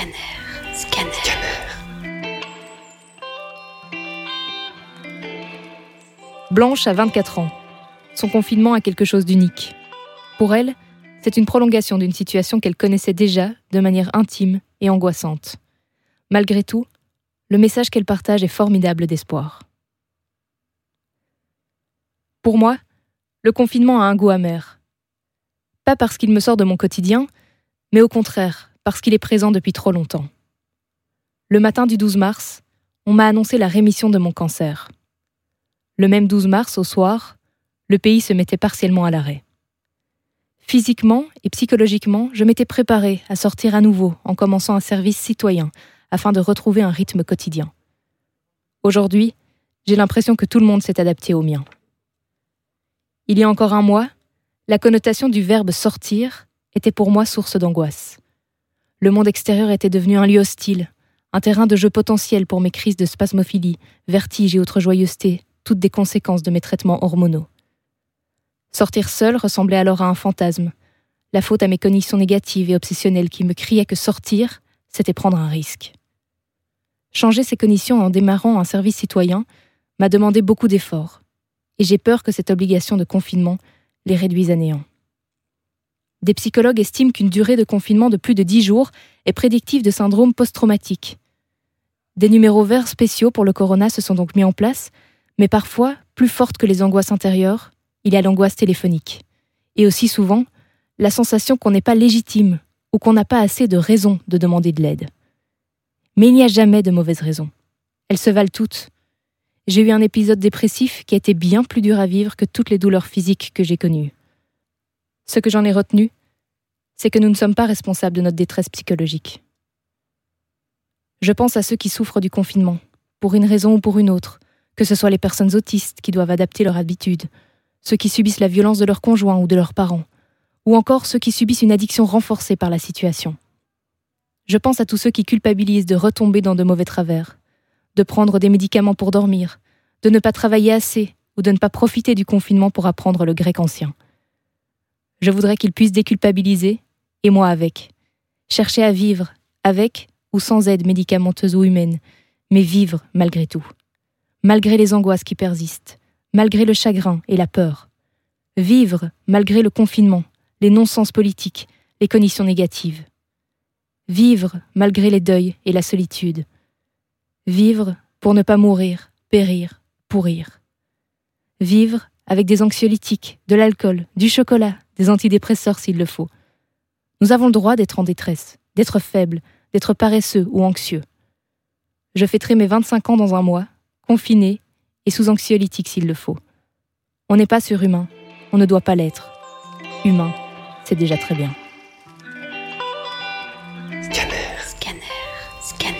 Scanner. Scanner. Blanche a 24 ans. Son confinement a quelque chose d'unique. Pour elle, c'est une prolongation d'une situation qu'elle connaissait déjà de manière intime et angoissante. Malgré tout, le message qu'elle partage est formidable d'espoir. Pour moi, le confinement a un goût amer. Pas parce qu'il me sort de mon quotidien, mais au contraire, parce qu'il est présent depuis trop longtemps. Le matin du 12 mars, on m'a annoncé la rémission de mon cancer. Le même 12 mars, au soir, le pays se mettait partiellement à l'arrêt. Physiquement et psychologiquement, je m'étais préparée à sortir à nouveau en commençant un service citoyen afin de retrouver un rythme quotidien. Aujourd'hui, j'ai l'impression que tout le monde s'est adapté au mien. Il y a encore un mois, la connotation du verbe sortir était pour moi source d'angoisse. Le monde extérieur était devenu un lieu hostile, un terrain de jeu potentiel pour mes crises de spasmophilie, vertige et autres joyeusetés, toutes des conséquences de mes traitements hormonaux. Sortir seul ressemblait alors à un fantasme, la faute à mes cognitions négatives et obsessionnelles qui me criaient que sortir, c'était prendre un risque. Changer ces cognitions en démarrant un service citoyen m'a demandé beaucoup d'efforts, et j'ai peur que cette obligation de confinement les réduise à néant. Des psychologues estiment qu'une durée de confinement de plus de 10 jours est prédictive de syndrome post-traumatique. Des numéros verts spéciaux pour le corona se sont donc mis en place, mais parfois, plus fortes que les angoisses intérieures, il y a l'angoisse téléphonique. Et aussi souvent, la sensation qu'on n'est pas légitime ou qu'on n'a pas assez de raisons de demander de l'aide. Mais il n'y a jamais de mauvaises raisons. Elles se valent toutes. J'ai eu un épisode dépressif qui a été bien plus dur à vivre que toutes les douleurs physiques que j'ai connues. Ce que j'en ai retenu, c'est que nous ne sommes pas responsables de notre détresse psychologique. Je pense à ceux qui souffrent du confinement, pour une raison ou pour une autre, que ce soit les personnes autistes qui doivent adapter leur habitude, ceux qui subissent la violence de leurs conjoints ou de leurs parents, ou encore ceux qui subissent une addiction renforcée par la situation. Je pense à tous ceux qui culpabilisent de retomber dans de mauvais travers, de prendre des médicaments pour dormir, de ne pas travailler assez ou de ne pas profiter du confinement pour apprendre le grec ancien. Je voudrais qu'ils puissent déculpabiliser, et moi avec. Chercher à vivre, avec ou sans aide médicamenteuse ou humaine, mais vivre malgré tout. Malgré les angoisses qui persistent, malgré le chagrin et la peur. Vivre malgré le confinement, les non-sens politiques, les conditions négatives. Vivre malgré les deuils et la solitude. Vivre pour ne pas mourir, périr, pourrir. Vivre avec des anxiolytiques, de l'alcool, du chocolat, des antidépresseurs s'il le faut. Nous avons le droit d'être en détresse, d'être faible, d'être paresseux ou anxieux. Je fêterai mes 25 ans dans un mois, confiné et sous anxiolytique s'il le faut. On n'est pas surhumain, on ne doit pas l'être. Humain, c'est déjà très bien. Scanner, scanner, scanner.